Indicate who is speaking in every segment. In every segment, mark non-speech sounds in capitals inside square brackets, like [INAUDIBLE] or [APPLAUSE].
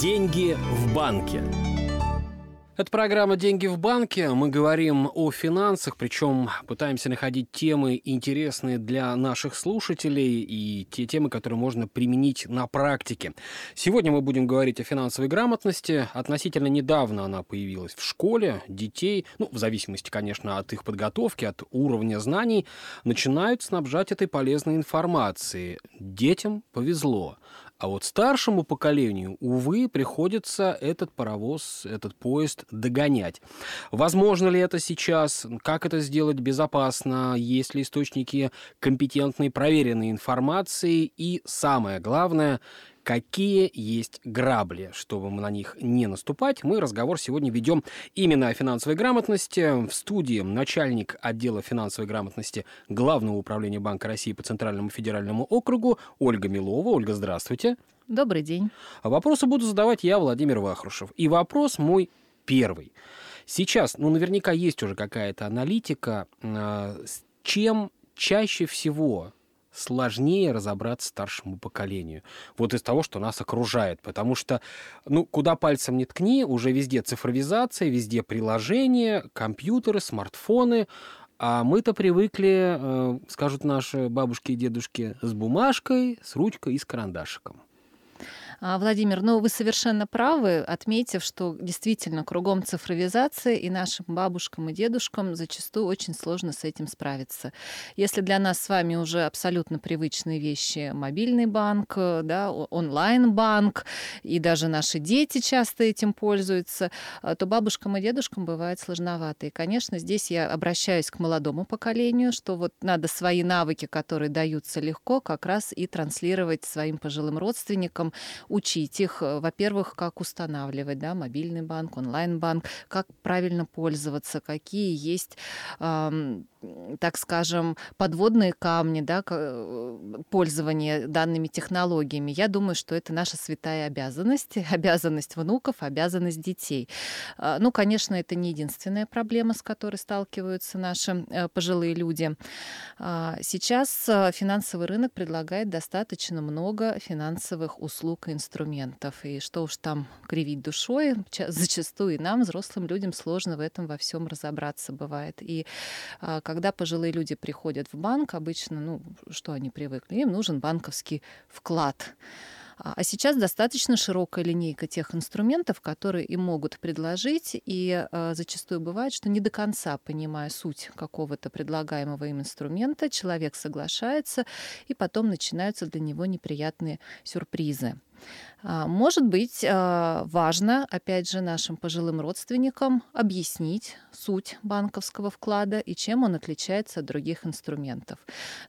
Speaker 1: Деньги в банке. Это программа «Деньги в банке». Мы говорим о финансах, причем пытаемся находить темы интересные для наших слушателей и те темы, которые можно применить на практике. Сегодня мы будем говорить о финансовой грамотности. Относительно недавно она появилась в школе. Детей, ну, в зависимости, конечно, от их подготовки, от уровня знаний, начинают снабжать этой полезной информацией. Детям повезло. А вот старшему поколению, увы, приходится этот паровоз, этот поезд догонять. Возможно ли это сейчас? Как это сделать безопасно? Есть ли источники компетентной, проверенной информации? И самое главное, какие есть грабли. Чтобы мы на них не наступать, мы разговор сегодня ведем именно о финансовой грамотности. В студии начальник отдела финансовой грамотности Главного управления Банка России по Центральному федеральному округу Ольга Милова. Ольга, здравствуйте.
Speaker 2: Добрый день.
Speaker 1: Вопросы буду задавать я, Владимир Вахрушев. И вопрос мой первый. Сейчас, ну, наверняка есть уже какая-то аналитика, с чем чаще всего сложнее разобраться старшему поколению. Вот из того, что нас окружает. Потому что, ну, куда пальцем не ткни, уже везде цифровизация, везде приложения, компьютеры, смартфоны. А мы-то привыкли, э, скажут наши бабушки и дедушки, с бумажкой, с ручкой и с карандашиком.
Speaker 2: А, Владимир, ну вы совершенно правы, отметив, что действительно кругом цифровизация, и нашим бабушкам и дедушкам зачастую очень сложно с этим справиться. Если для нас с вами уже абсолютно привычные вещи мобильный банк, да, онлайн-банк, и даже наши дети часто этим пользуются, а, то бабушкам и дедушкам бывает сложновато. И, конечно, здесь я обращаюсь к молодому поколению, что вот надо свои навыки, которые даются легко, как раз и транслировать своим пожилым родственникам, учить их, э, во-первых, как устанавливать да, мобильный банк, онлайн-банк, как правильно пользоваться, какие есть так скажем, подводные камни, да, э, пользование данными технологиями. Я думаю, что это наша святая обязанность, [LAUGHS] обязанность внуков, обязанность детей. А, ну, конечно, это не единственная проблема, с которой сталкиваются наши э, пожилые люди. А, сейчас э, финансовый рынок предлагает достаточно много финансовых услуг и инструментов. И что уж там кривить душой, [LAUGHS] зачастую и нам, взрослым людям, сложно в этом во всем разобраться бывает. И а, когда пожилые люди приходят в банк, обычно, ну, что они привыкли? Им нужен банковский вклад. А, а сейчас достаточно широкая линейка тех инструментов, которые им могут предложить, и э, зачастую бывает, что не до конца понимая суть какого-то предлагаемого им инструмента, человек соглашается, и потом начинаются для него неприятные сюрпризы. А, может быть, а, важно, опять же, нашим пожилым родственникам объяснить суть банковского вклада и чем он отличается от других инструментов.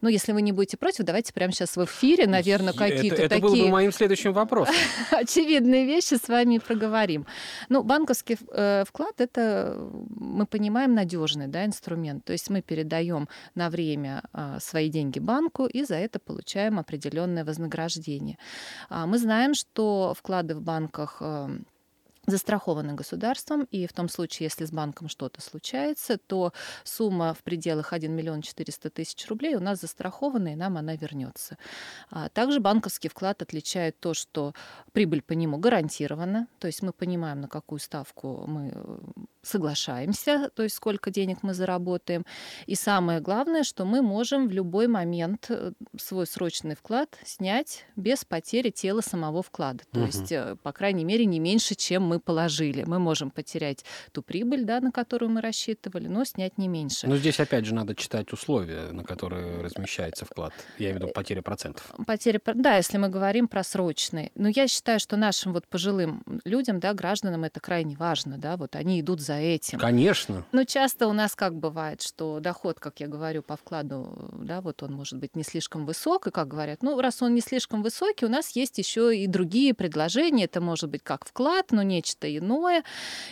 Speaker 2: Но если вы не будете против, давайте прямо сейчас в эфире, наверное, какие-то
Speaker 1: это, это
Speaker 2: такие...
Speaker 1: было бы моим следующим вопросом. [LAUGHS]
Speaker 2: Очевидные вещи с вами проговорим. Ну, банковский э, вклад – это, мы понимаем, надежный да, инструмент. То есть мы передаем на время а, свои деньги банку и за это получаем определенное вознаграждение. Мы знаем, что что вклады в банках э, застрахованы государством, и в том случае, если с банком что-то случается, то сумма в пределах 1 миллион 400 тысяч рублей у нас застрахована, и нам она вернется. А также банковский вклад отличает то, что прибыль по нему гарантирована, то есть мы понимаем, на какую ставку мы э, соглашаемся, то есть сколько денег мы заработаем. И самое главное, что мы можем в любой момент э, свой срочный вклад снять без потери тела самого вклада. То угу. есть, э, по крайней мере, не меньше, чем мы положили. Мы можем потерять ту прибыль, да, на которую мы рассчитывали, но снять не меньше.
Speaker 1: Но здесь, опять же, надо читать условия, на которые размещается вклад. Я имею в виду потеря процентов.
Speaker 2: Потеря, да, если мы говорим про срочный. Но я считаю, что нашим вот пожилым людям, да, гражданам это крайне важно, да, вот они идут за этим.
Speaker 1: Конечно.
Speaker 2: Но часто у нас как бывает, что доход, как я говорю, по вкладу, да, вот он может быть не слишком высок, и как говорят, ну, раз он не слишком высокий, у нас есть еще и другие предложения, это может быть как вклад, но нечто иное,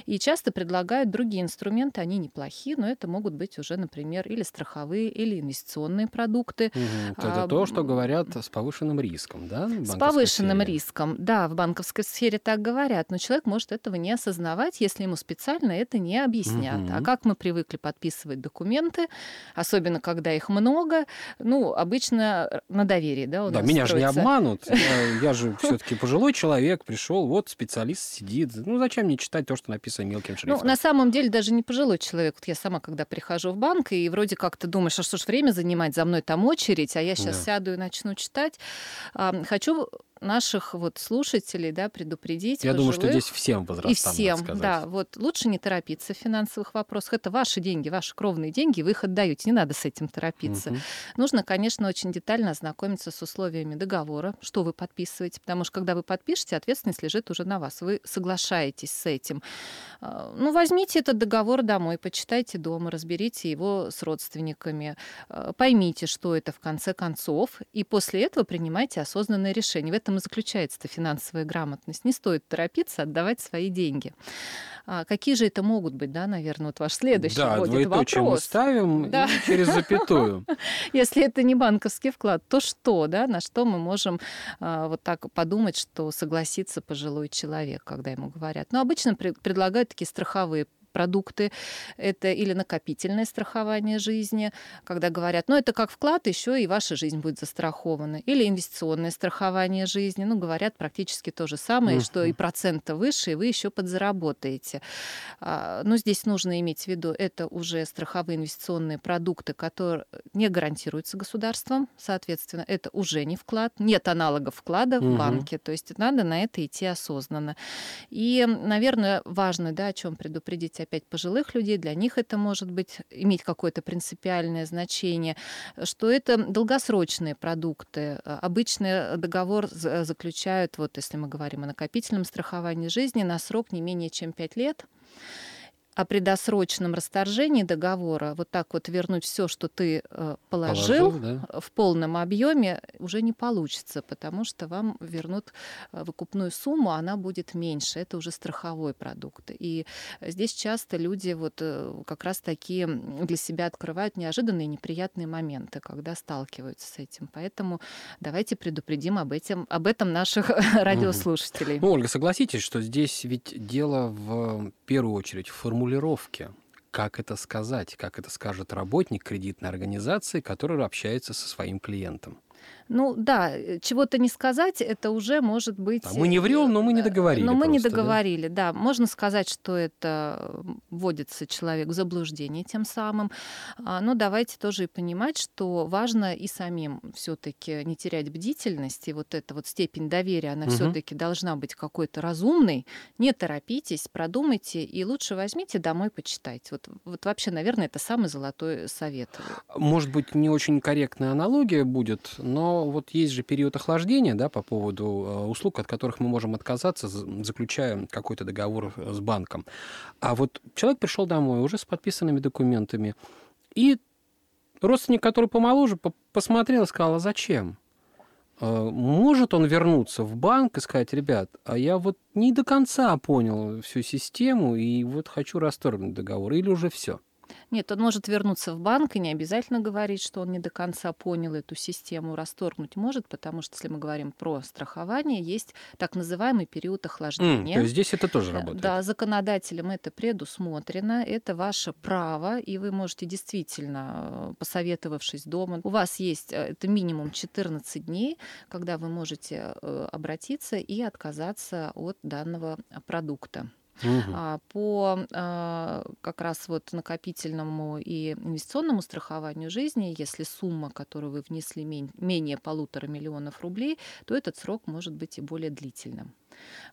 Speaker 2: и часто предлагают другие инструменты, они неплохие, но это могут быть уже, например, или страховые, или инвестиционные продукты.
Speaker 1: Угу. Это а, то, что говорят с повышенным риском, да?
Speaker 2: С повышенным сфере? риском, да, в банковской сфере так говорят, но человек может этого не осознавать, если ему специально это это не объяснят. Угу. А как мы привыкли подписывать документы, особенно когда их много, ну, обычно на доверии, да, у
Speaker 1: Да, меня же не обманут. [LAUGHS] Я, я же все-таки пожилой человек, пришел, вот специалист сидит. Ну, зачем мне читать то, что написано мелким шрифтом?
Speaker 2: Ну, на самом деле, даже не пожилой человек. Вот я сама, когда прихожу в банк, и вроде как ты думаешь, а что ж время занимать, за мной там очередь, а я сейчас да. сяду и начну читать. Хочу наших вот слушателей, да, предупредить.
Speaker 1: Я пожилых, думаю, что здесь всем возрастам,
Speaker 2: И всем, да. Вот лучше не торопиться в финансовых вопросах. Это ваши деньги, ваши кровные деньги, вы их отдаете. Не надо с этим торопиться. Угу. Нужно, конечно, очень детально ознакомиться с условиями договора, что вы подписываете, потому что когда вы подпишете, ответственность лежит уже на вас. Вы соглашаетесь с этим. А, ну, возьмите этот договор домой, почитайте дома, разберите его с родственниками, а, поймите, что это в конце концов, и после этого принимайте осознанное решение. В этом и заключается финансовая грамотность. Не стоит торопиться отдавать свои деньги. А какие же это могут быть, да, наверное, вот ваш следующий
Speaker 1: да,
Speaker 2: будет вопрос.
Speaker 1: мы ставим да. через запятую. [LAUGHS]
Speaker 2: Если это не банковский вклад, то что, да, на что мы можем а, вот так подумать, что согласится пожилой человек, когда ему говорят. Но обычно предлагают такие страховые продукты, это или накопительное страхование жизни, когда говорят, ну это как вклад, еще и ваша жизнь будет застрахована, или инвестиционное страхование жизни, ну говорят практически то же самое, uh-huh. что и процента выше, и вы еще подзаработаете. А, но здесь нужно иметь в виду, это уже страховые инвестиционные продукты, которые не гарантируются государством, соответственно, это уже не вклад, нет аналогов вклада uh-huh. в банке, то есть надо на это идти осознанно. И, наверное, важно, да, о чем предупредить говорить опять пожилых людей, для них это может быть иметь какое-то принципиальное значение, что это долгосрочные продукты. Обычно договор заключают, вот если мы говорим о накопительном страховании жизни, на срок не менее чем 5 лет о предосрочном расторжении договора, вот так вот вернуть все, что ты э, положил, положил да. в полном объеме, уже не получится, потому что вам вернут э, выкупную сумму, она будет меньше. Это уже страховой продукт. И здесь часто люди вот э, как раз такие для себя открывают неожиданные неприятные моменты, когда сталкиваются с этим. Поэтому давайте предупредим об этом, об этом наших [LAUGHS] радиослушателей.
Speaker 1: Ну, Ольга, согласитесь, что здесь ведь дело в первую очередь в формулировке формулировке. Как это сказать? Как это скажет работник кредитной организации, который общается со своим клиентом?
Speaker 2: Ну да, э, чего-то не сказать, это уже может быть...
Speaker 1: А мы не врем, но мы не договорили.
Speaker 2: Но мы просто, не договорили, да? да. Можно сказать, что это вводится человек в заблуждение тем самым. А, но давайте тоже и понимать, что важно и самим все-таки не терять бдительность, и вот эта вот степень доверия, она угу. все-таки должна быть какой-то разумной. Не торопитесь, продумайте, и лучше возьмите домой, почитайте. Вот, вот вообще, наверное, это самый золотой совет.
Speaker 1: Может быть, не очень корректная аналогия будет, но вот есть же период охлаждения, да, по поводу э, услуг, от которых мы можем отказаться, заключая какой-то договор э, с банком. А вот человек пришел домой уже с подписанными документами, и родственник, который помоложе, посмотрел и сказал, а зачем? Э, может он вернуться в банк и сказать, ребят, а я вот не до конца понял всю систему и вот хочу расторгнуть договор, или уже все?
Speaker 2: Нет, он может вернуться в банк и не обязательно говорить, что он не до конца понял эту систему, расторгнуть может, потому что, если мы говорим про страхование, есть так называемый период охлаждения.
Speaker 1: Mm, то есть здесь это тоже работает?
Speaker 2: Да, законодателем это предусмотрено, это ваше право, и вы можете действительно, э, посоветовавшись дома, у вас есть, э, это минимум 14 дней, когда вы можете э, обратиться и отказаться от данного продукта. Угу. По а, как раз вот накопительному и инвестиционному страхованию жизни, если сумма, которую вы внесли менее полутора миллионов рублей, то этот срок может быть и более длительным.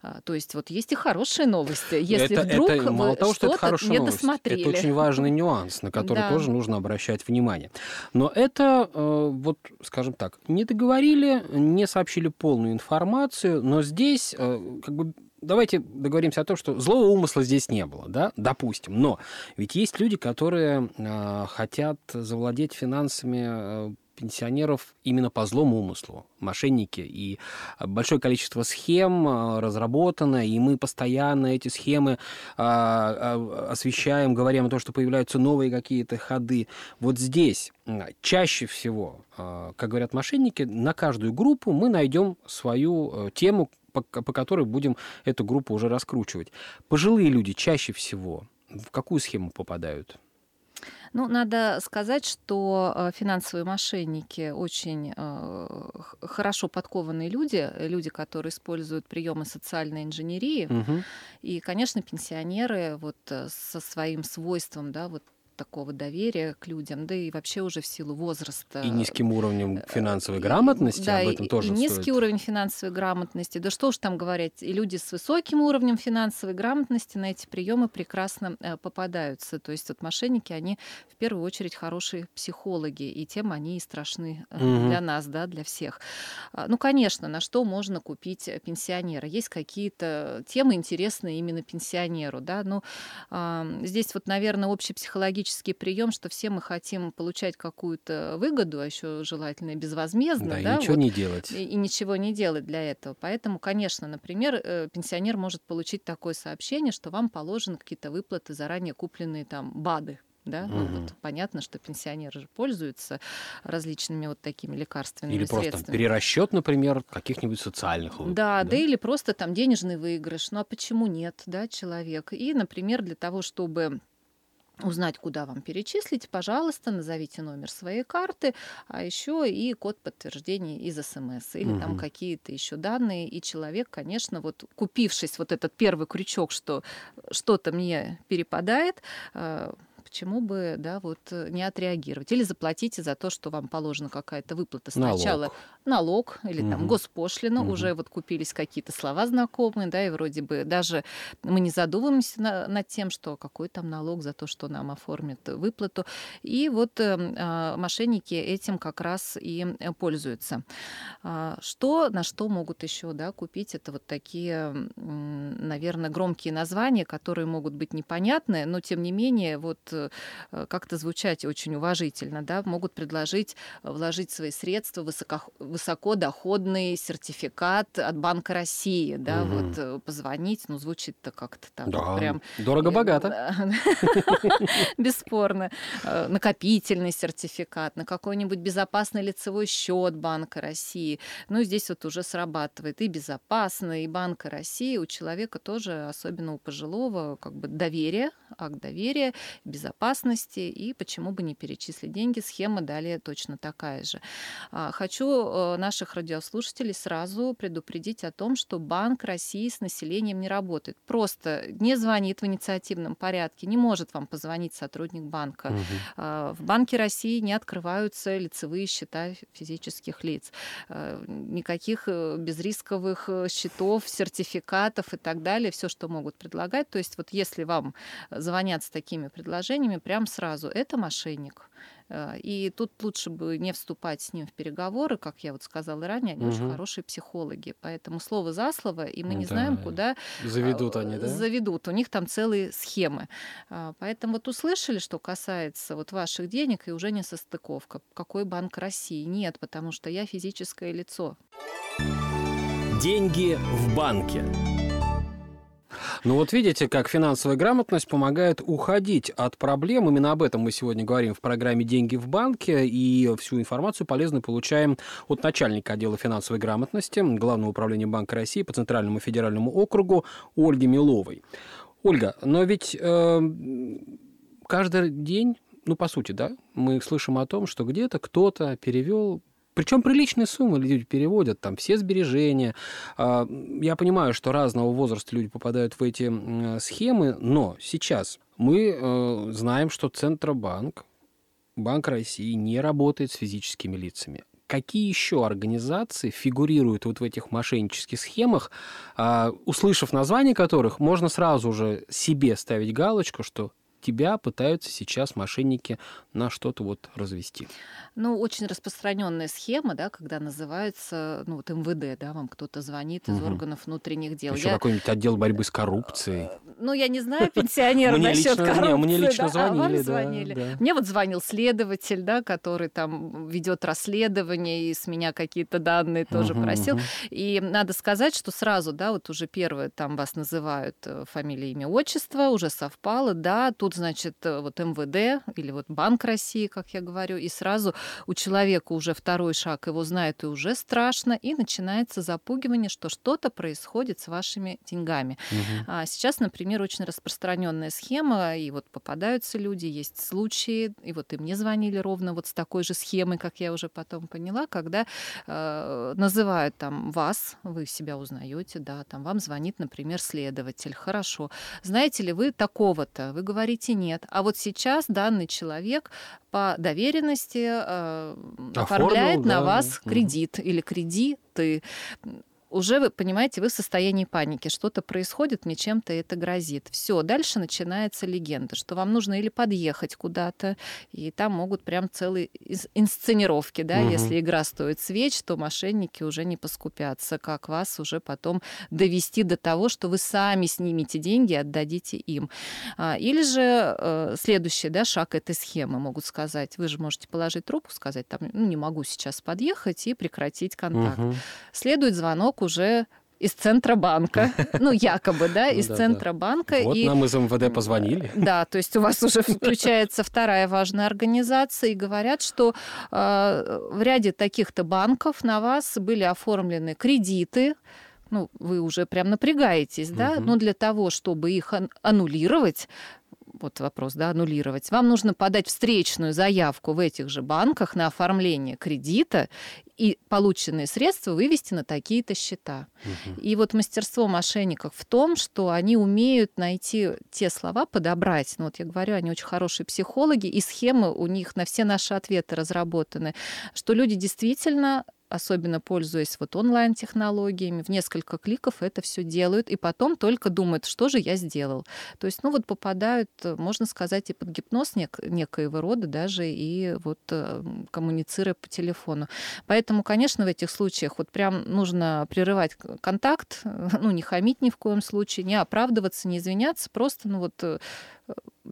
Speaker 2: А, то есть вот есть и хорошие новости. Если это, вдруг это, мало того, что это хорошая не новость, досмотрели.
Speaker 1: Это очень важный [LAUGHS] нюанс, на который да. тоже нужно обращать внимание. Но это, э, вот, скажем так, не договорили, не сообщили полную информацию, но здесь э, как бы давайте договоримся о том, что злого умысла здесь не было, да, допустим. Но ведь есть люди, которые э, хотят завладеть финансами э, пенсионеров именно по злому умыслу, мошенники. И большое количество схем э, разработано, и мы постоянно эти схемы э, освещаем, говорим о том, что появляются новые какие-то ходы. Вот здесь чаще всего, как говорят мошенники, на каждую группу мы найдем свою тему, по, по которой будем эту группу уже раскручивать. Пожилые люди чаще всего в какую схему попадают?
Speaker 2: Ну, надо сказать, что э, финансовые мошенники очень э, хорошо подкованные люди, люди, которые используют приемы социальной инженерии. Угу. И, конечно, пенсионеры вот э, со своим свойством, да, вот такого доверия к людям, да и вообще уже в силу возраста.
Speaker 1: И низким уровнем э, финансовой грамотности,
Speaker 2: да,
Speaker 1: об этом
Speaker 2: и,
Speaker 1: тоже
Speaker 2: и низкий стоит. уровень финансовой грамотности. Да что уж там говорить, и люди с высоким уровнем финансовой грамотности на эти приемы прекрасно э, попадаются. То есть вот мошенники, они в первую очередь хорошие психологи, и тем они и страшны угу. для нас, да, для всех. А, ну, конечно, на что можно купить пенсионера? Есть какие-то темы интересные именно пенсионеру, да, ну, здесь вот, наверное, общепсихологический психологический прием, что все мы хотим получать какую-то выгоду, а еще желательно безвозмездно.
Speaker 1: Да,
Speaker 2: да
Speaker 1: и ничего вот, не делать.
Speaker 2: И, и ничего не делать для этого. Поэтому, конечно, например, э, пенсионер может получить такое сообщение, что вам положены какие-то выплаты, заранее купленные там БАДы, да, угу. ну, вот понятно, что пенсионеры же пользуются различными вот такими лекарственными
Speaker 1: или
Speaker 2: средствами.
Speaker 1: Или просто перерасчет, например, каких-нибудь социальных
Speaker 2: выплат. Да, да, да, или просто там денежный выигрыш. Ну а почему нет, да, человек? И, например, для того, чтобы узнать, куда вам перечислить, пожалуйста, назовите номер своей карты, а еще и код подтверждения из СМС или угу. там какие-то еще данные. И человек, конечно, вот купившись вот этот первый крючок, что что-то мне перепадает, э, почему бы, да, вот э, не отреагировать? Или заплатите за то, что вам положена какая-то выплата сначала. Налог, налог или угу. там госпошлина, угу. уже вот купились какие-то слова знакомые, да, и вроде бы даже мы не задумываемся на, над тем, что какой там налог за то, что нам оформят выплату. И вот э, мошенники этим как раз и э, пользуются. А, что, на что могут еще, да, купить? Это вот такие, наверное, громкие названия, которые могут быть непонятны, но тем не менее вот как-то звучать очень уважительно, да, могут предложить э, вложить свои средства высоко, высокодоходный сертификат от Банка России, да, угу. вот э, позвонить, ну, звучит-то как-то так
Speaker 1: да.
Speaker 2: прям...
Speaker 1: Дорого-богато. [LAUGHS]
Speaker 2: Бесспорно. Накопительный сертификат, на какой-нибудь безопасный лицевой счет Банка России. Ну, здесь вот уже срабатывает и безопасно, и Банка России у человека тоже, особенно у пожилого, как бы доверие, акт доверия, безопасность безопасности, и почему бы не перечислить деньги. Схема далее точно такая же. А, хочу э, наших радиослушателей сразу предупредить о том, что Банк России с населением не работает. Просто не звонит в инициативном порядке, не может вам позвонить сотрудник банка. Угу. В Банке России не открываются лицевые счета физических лиц. А, никаких э, безрисковых э, счетов, сертификатов и так далее, все, что могут предлагать. То есть вот если вам звонят с такими предложениями, предложениями прям сразу. Это мошенник. Э, и тут лучше бы не вступать с ним в переговоры, как я вот сказала ранее, они угу. очень хорошие психологи. Поэтому слово за слово, и мы не да. знаем, куда
Speaker 1: заведут они, да?
Speaker 2: Заведут. У них там целые схемы. А, поэтому вот услышали, что касается вот ваших денег, и уже не состыковка. Какой банк России? Нет, потому что я физическое лицо.
Speaker 1: Деньги в банке. Ну вот видите, как финансовая грамотность помогает уходить от проблем. Именно об этом мы сегодня говорим в программе «Деньги в банке». И всю информацию полезную получаем от начальника отдела финансовой грамотности Главного управления Банка России по Центральному федеральному округу Ольги Миловой. Ольга, но ведь э, каждый день ну, по сути, да, мы слышим о том, что где-то кто-то перевел причем приличные суммы люди переводят, там все сбережения. А, я понимаю, что разного возраста люди попадают в эти схемы, но сейчас мы э, знаем, что Центробанк, Банк России не работает с физическими лицами. Какие еще организации фигурируют вот в этих мошеннических схемах, а, услышав название которых, можно сразу же себе ставить галочку, что тебя пытаются сейчас мошенники на что-то вот развести.
Speaker 2: Ну, очень распространенная схема, да, когда называется, ну, вот МВД, да, вам кто-то звонит из угу. органов внутренних дел.
Speaker 1: Еще я... какой-нибудь отдел борьбы с коррупцией. Э,
Speaker 2: ну, я не знаю пенсионеров насчет коррупции.
Speaker 1: Мне лично звонили, звонили.
Speaker 2: Мне вот звонил следователь, да, который там ведет расследование и с меня какие-то данные тоже просил. И надо сказать, что сразу, да, вот уже первое там вас называют э, фамилия, имя, отчество, уже совпало, да, то тут, значит, э, вот МВД или вот Банк России, как я говорю, и сразу у человека уже второй шаг его знают и уже страшно, и начинается запугивание, что что-то происходит с вашими деньгами. Угу. А сейчас, например, очень распространенная схема, и вот попадаются люди, есть случаи, и вот и мне звонили ровно вот с такой же схемой, как я уже потом поняла, когда э, называют там вас, вы себя узнаете, да, там вам звонит, например, следователь, хорошо, знаете ли вы такого-то? Вы говорите нет. А вот сейчас данный человек по доверенности э, оформляет на да. вас кредит угу. или кредиты уже вы понимаете, вы в состоянии паники, что-то происходит, мне чем-то это грозит. Все, дальше начинается легенда, что вам нужно или подъехать куда-то, и там могут прям целые инсценировки, да, угу. если игра стоит свеч, то мошенники уже не поскупятся, как вас уже потом довести до того, что вы сами снимете деньги и отдадите им. А, или же э, следующий да, шаг этой схемы могут сказать, вы же можете положить трубку, сказать, там, ну, не могу сейчас подъехать и прекратить контакт. Угу. Следует звонок уже из Центробанка, [LAUGHS] ну, якобы, да, ну из Центробанка.
Speaker 1: Вот нам из МВД позвонили.
Speaker 2: Да, то есть у вас уже [LAUGHS] включается вторая важная организация, и говорят, что э, в ряде таких-то банков на вас были оформлены кредиты, ну, вы уже прям напрягаетесь, да, но для того, чтобы их аннулировать, вот вопрос, да, аннулировать, вам нужно подать встречную заявку в этих же банках на оформление кредита и полученные средства вывести на такие-то счета. Угу. И вот мастерство мошенников в том, что они умеют найти те слова, подобрать. Ну вот я говорю, они очень хорошие психологи, и схемы у них на все наши ответы разработаны, что люди действительно особенно пользуясь вот онлайн-технологиями, в несколько кликов это все делают, и потом только думают, что же я сделал. То есть, ну вот попадают, можно сказать, и под гипноз нек- некоего рода даже, и вот э, коммуницируя по телефону. Поэтому, конечно, в этих случаях вот прям нужно прерывать контакт, [LAUGHS] ну не хамить ни в коем случае, не оправдываться, не извиняться, просто ну вот э,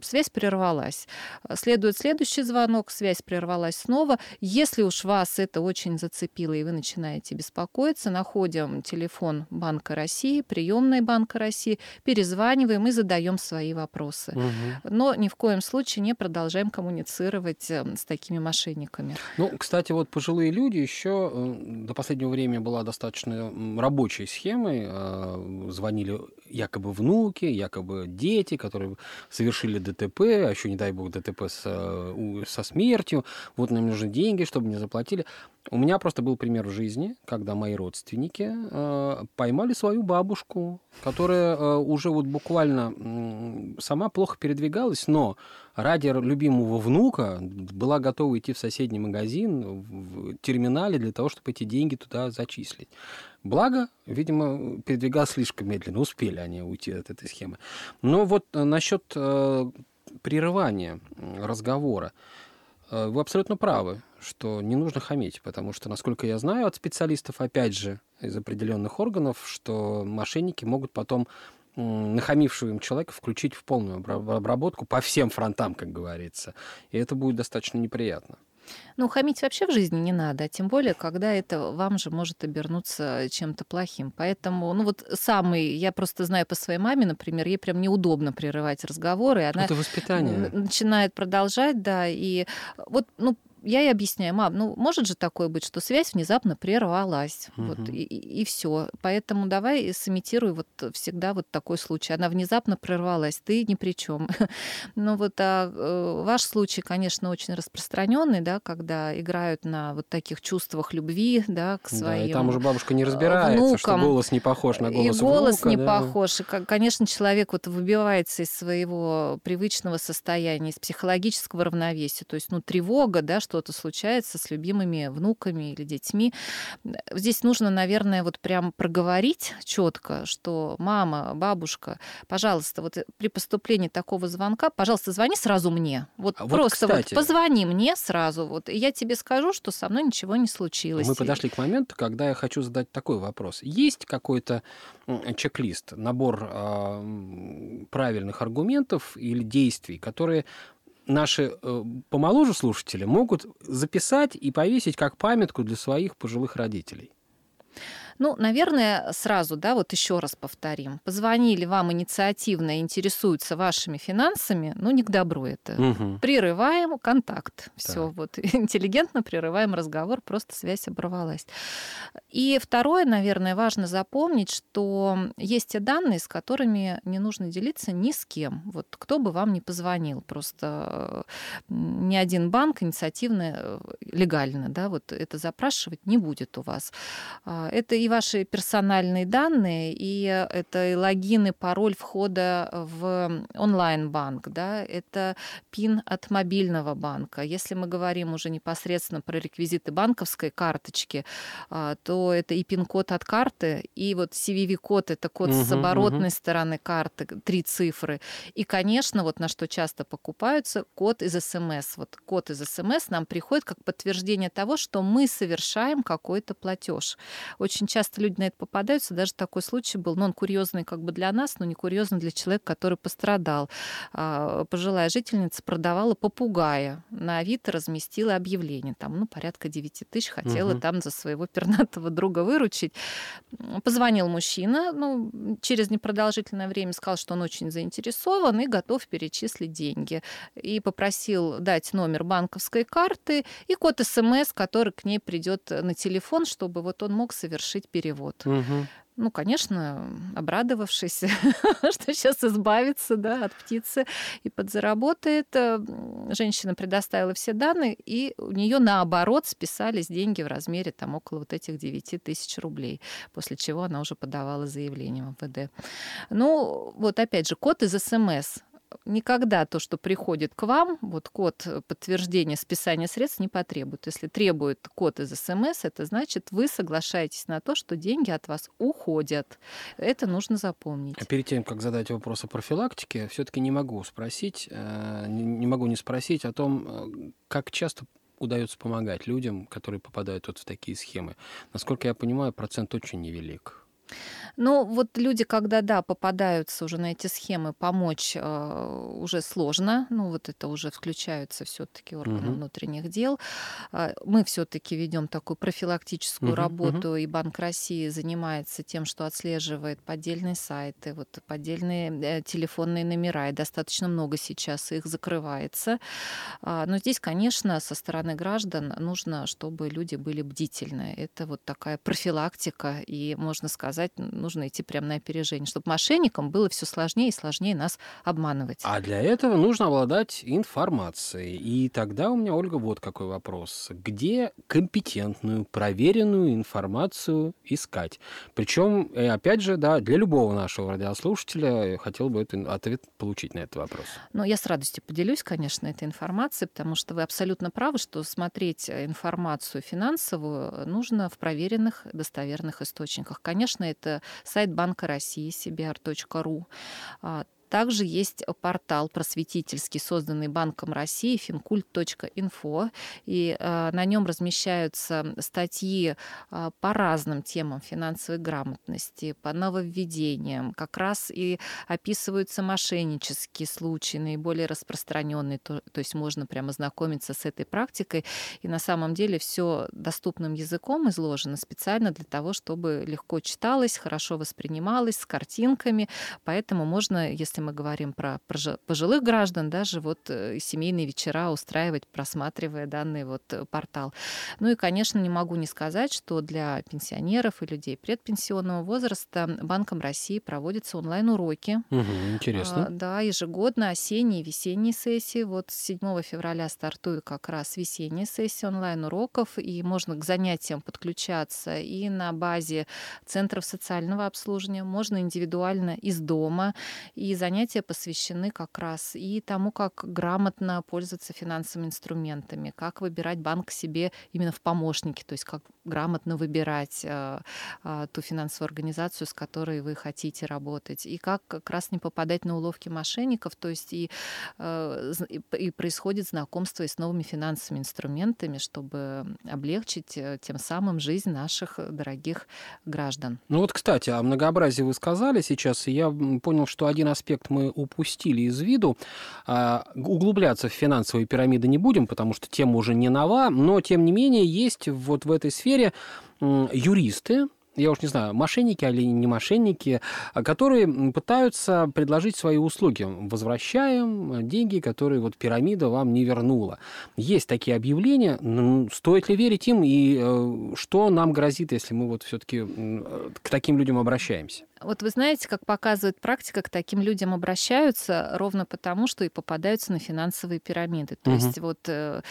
Speaker 2: связь прервалась. Следует следующий звонок, связь прервалась снова. Если уж вас это очень зацепило, и вы начинаете беспокоиться, находим телефон Банка России, приемной Банка России, перезваниваем и задаем свои вопросы. Угу. Но ни в коем случае не продолжаем коммуницировать эм, с такими мошенниками.
Speaker 1: Ну, кстати, вот пожилые люди еще э, до последнего времени была достаточно рабочей схемой. Э, звонили якобы внуки, якобы дети, которые совершили ДТП, а еще, не дай бог, ДТП с, э, со смертью, вот нам нужны деньги, чтобы мне заплатили. У меня просто был пример в жизни, когда мои родственники э, поймали свою бабушку, которая э, уже вот буквально э, сама плохо передвигалась, но ради любимого внука была готова идти в соседний магазин, в терминале для того, чтобы эти деньги туда зачислить. Благо, видимо, передвигалась слишком медленно, успели они уйти от этой схемы. Но вот э, насчет э, прерывания разговора. Э, вы абсолютно правы, что не нужно хамить, потому что, насколько я знаю от специалистов, опять же, из определенных органов, что мошенники могут потом нахамившего им человека включить в полную обработку по всем фронтам, как говорится. И это будет достаточно неприятно.
Speaker 2: Ну, хамить вообще в жизни не надо, а тем более, когда это вам же может обернуться чем-то плохим. Поэтому, ну вот самый, я просто знаю по своей маме, например, ей прям неудобно прерывать разговоры, и она
Speaker 1: это воспитание.
Speaker 2: начинает продолжать, да, и вот, ну, я ей объясняю, мам, ну может же такое быть, что связь внезапно прервалась, угу. вот, и, и, и все. Поэтому давай сымитируй вот всегда вот такой случай. Она внезапно прервалась, ты ни при чем. [LAUGHS] ну вот а, э, ваш случай, конечно, очень распространенный, да, когда играют на вот таких чувствах любви, да, к своим. Да, и
Speaker 1: там уже бабушка не разбирается, внукам. что голос не похож на голос
Speaker 2: И голос
Speaker 1: внука,
Speaker 2: не
Speaker 1: да.
Speaker 2: похож. И, конечно, человек вот выбивается из своего привычного состояния, из психологического равновесия. То есть, ну, тревога, да, что что-то случается с любимыми внуками или детьми. Здесь нужно, наверное, вот прям проговорить четко, что мама, бабушка, пожалуйста, вот при поступлении такого звонка, пожалуйста, звони сразу мне. Вот а просто вот, кстати, вот позвони мне сразу, вот, и я тебе скажу, что со мной ничего не случилось.
Speaker 1: Мы подошли к моменту, когда я хочу задать такой вопрос. Есть какой-то чек-лист, набор э, правильных аргументов или действий, которые наши э, помоложе слушатели могут записать и повесить как памятку для своих пожилых родителей.
Speaker 2: Ну, наверное, сразу, да, вот еще раз повторим. Позвонили вам инициативно интересуются вашими финансами, ну, не к добру это. Угу. Прерываем контакт. Все, вот [LAUGHS] интеллигентно прерываем разговор, просто связь оборвалась. И второе, наверное, важно запомнить, что есть те данные, с которыми не нужно делиться ни с кем. Вот кто бы вам не позвонил, просто ни один банк инициативно, э, легально, да, вот это запрашивать не будет у вас. А, это и ваши персональные данные, и это и логин, и пароль входа в онлайн-банк, да, это пин от мобильного банка. Если мы говорим уже непосредственно про реквизиты банковской карточки, а, то это и пин-код от карты, и вот CVV-код, это код угу, с оборотной угу. стороны карты, три цифры. И, конечно, вот на что часто покупаются, код из СМС. Вот код из СМС нам приходит как подтверждение того, что мы совершаем какой-то платеж. Очень часто люди на это попадаются. Даже такой случай был, но он курьезный как бы для нас, но не курьезный для человека, который пострадал. А, пожилая жительница продавала попугая. На Авито разместила объявление. Там, ну, порядка 9 тысяч хотела угу. там за своего пернатого друга выручить. Позвонил мужчина, ну, через непродолжительное время сказал, что он очень заинтересован и готов перечислить деньги. И попросил дать номер банковской карты и код СМС, который к ней придет на телефон, чтобы вот он мог совершить перевод. Угу. Ну, конечно, обрадовавшись, [LAUGHS] что сейчас избавиться да, от птицы и подзаработает, э, женщина предоставила все данные, и у нее наоборот списались деньги в размере там около вот этих 9 тысяч рублей, после чего она уже подавала заявление в МВД. Ну, вот опять же, код из СМС никогда то, что приходит к вам, вот код подтверждения списания средств не потребует. Если требует код из СМС, это значит, вы соглашаетесь на то, что деньги от вас уходят. Это нужно запомнить.
Speaker 1: А перед тем, как задать вопрос о профилактике, все-таки не могу спросить, э, не могу не спросить о том, э, как часто удается помогать людям, которые попадают вот в такие схемы. Насколько я понимаю, процент очень невелик.
Speaker 2: Ну, вот люди, когда, да, попадаются уже на эти схемы, помочь э, уже сложно. Ну, вот это уже включаются все-таки органы угу. внутренних дел. Э, мы все-таки ведем такую профилактическую угу, работу, угу. и Банк России занимается тем, что отслеживает поддельные сайты, вот поддельные э, телефонные номера, и достаточно много сейчас их закрывается. Э, но здесь, конечно, со стороны граждан нужно, чтобы люди были бдительны. Это вот такая профилактика, и можно сказать, нужно идти прямо на опережение, чтобы мошенникам было все сложнее и сложнее нас обманывать.
Speaker 1: А для этого нужно обладать информацией. И тогда у меня, Ольга, вот какой вопрос. Где компетентную, проверенную информацию искать? Причем, э, опять же, да, для любого нашего радиослушателя хотел бы этот ответ получить на этот вопрос.
Speaker 2: Ну, я с радостью поделюсь, конечно, этой информацией, потому что вы абсолютно правы, что смотреть информацию финансовую нужно в проверенных, достоверных источниках. Конечно, это сайт Банка России, cbr.ru. Также есть портал просветительский, созданный Банком России, fincult.info, и э, на нем размещаются статьи э, по разным темам финансовой грамотности, по нововведениям, как раз и описываются мошеннические случаи, наиболее распространенные, то, то есть можно прямо знакомиться с этой практикой, и на самом деле все доступным языком изложено специально для того, чтобы легко читалось, хорошо воспринималось, с картинками, поэтому можно, если если мы говорим про пожилых граждан, даже вот э, семейные вечера устраивать, просматривая данный вот э, портал. Ну и, конечно, не могу не сказать, что для пенсионеров и людей предпенсионного возраста Банком России проводятся онлайн-уроки.
Speaker 1: Угу, интересно.
Speaker 2: А, да, ежегодно осенние и весенние сессии. Вот с 7 февраля стартует как раз весенняя сессия онлайн-уроков, и можно к занятиям подключаться и на базе центров социального обслуживания, можно индивидуально из дома, и занятия посвящены как раз и тому, как грамотно пользоваться финансовыми инструментами, как выбирать банк себе именно в помощнике, то есть как грамотно выбирать э, э, ту финансовую организацию, с которой вы хотите работать, и как как раз не попадать на уловки мошенников, то есть и, э, и происходит знакомство и с новыми финансовыми инструментами, чтобы облегчить тем самым жизнь наших дорогих граждан.
Speaker 1: Ну вот, кстати, о многообразии вы сказали сейчас, и я понял, что один аспект аспект мы упустили из виду. А, углубляться в финансовые пирамиды не будем, потому что тема уже не нова, но, тем не менее, есть вот в этой сфере юристы, я уж не знаю, мошенники или не мошенники, которые пытаются предложить свои услуги. Возвращаем деньги, которые вот пирамида вам не вернула. Есть такие объявления. Стоит ли верить им и что нам грозит, если мы вот все-таки к таким людям обращаемся?
Speaker 2: Вот вы знаете, как показывает практика, к таким людям обращаются ровно потому, что и попадаются на финансовые пирамиды. То угу. есть вот э,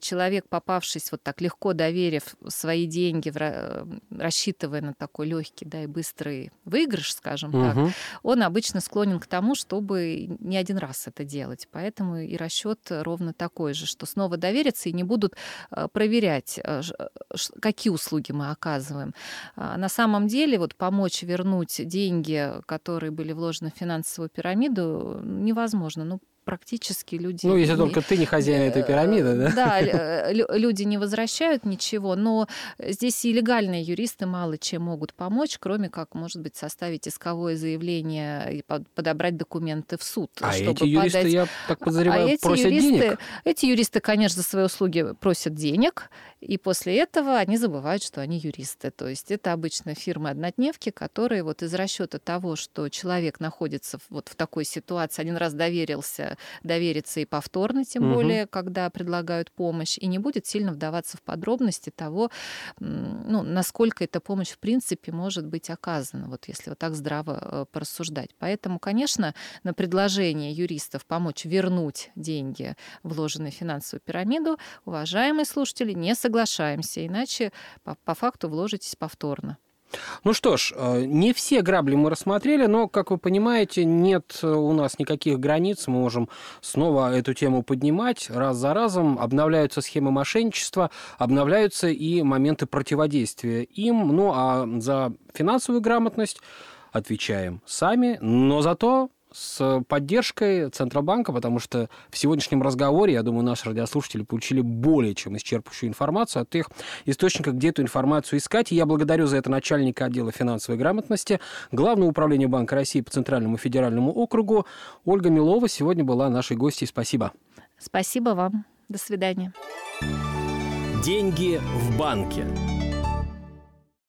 Speaker 2: человек, попавшись вот так легко доверив свои деньги, рассчитывая на такой легкий, да, и быстрый выигрыш, скажем угу. так, он обычно склонен к тому, чтобы не один раз это делать. Поэтому и расчет ровно такой же, что снова довериться и не будут э, проверять, э, какие услуги мы оказываем. А на самом деле вот помочь вернуть деньги, которые были вложены в финансовую пирамиду, невозможно. Ну, практически люди...
Speaker 1: Ну, если не... только ты не хозяин этой пирамиды, да?
Speaker 2: Да, [LAUGHS] э, люди не возвращают ничего, но здесь и легальные юристы мало чем могут помочь, кроме как, может быть, составить исковое заявление и подобрать документы в суд.
Speaker 1: А чтобы эти юристы, подать... я так подозреваю, а эти просят
Speaker 2: юристы,
Speaker 1: денег?
Speaker 2: Эти юристы, конечно, за свои услуги просят денег, и после этого они забывают, что они юристы. То есть это обычно фирмы-однодневки, которые вот из расчета того, что человек находится вот в такой ситуации, один раз доверился довериться и повторно, тем угу. более, когда предлагают помощь, и не будет сильно вдаваться в подробности того, ну, насколько эта помощь в принципе может быть оказана, вот если вот так здраво э, порассуждать. Поэтому, конечно, на предложение юристов помочь вернуть деньги, вложенные в финансовую пирамиду, уважаемые слушатели, не соглашаемся, иначе по, по факту вложитесь повторно.
Speaker 1: Ну что ж, э, не все грабли мы рассмотрели, но, как вы понимаете, нет у нас никаких границ. Мы можем снова эту тему поднимать раз за разом. Обновляются схемы мошенничества, обновляются и моменты противодействия им. Ну а за финансовую грамотность отвечаем сами, но зато с поддержкой Центробанка, потому что в сегодняшнем разговоре, я думаю, наши радиослушатели получили более чем исчерпывающую информацию от тех источников, где эту информацию искать. И я благодарю за это начальника отдела финансовой грамотности Главного управления Банка России по Центральному федеральному округу Ольга Милова сегодня была нашей гостьей. Спасибо.
Speaker 2: Спасибо вам. До свидания.
Speaker 3: Деньги в банке.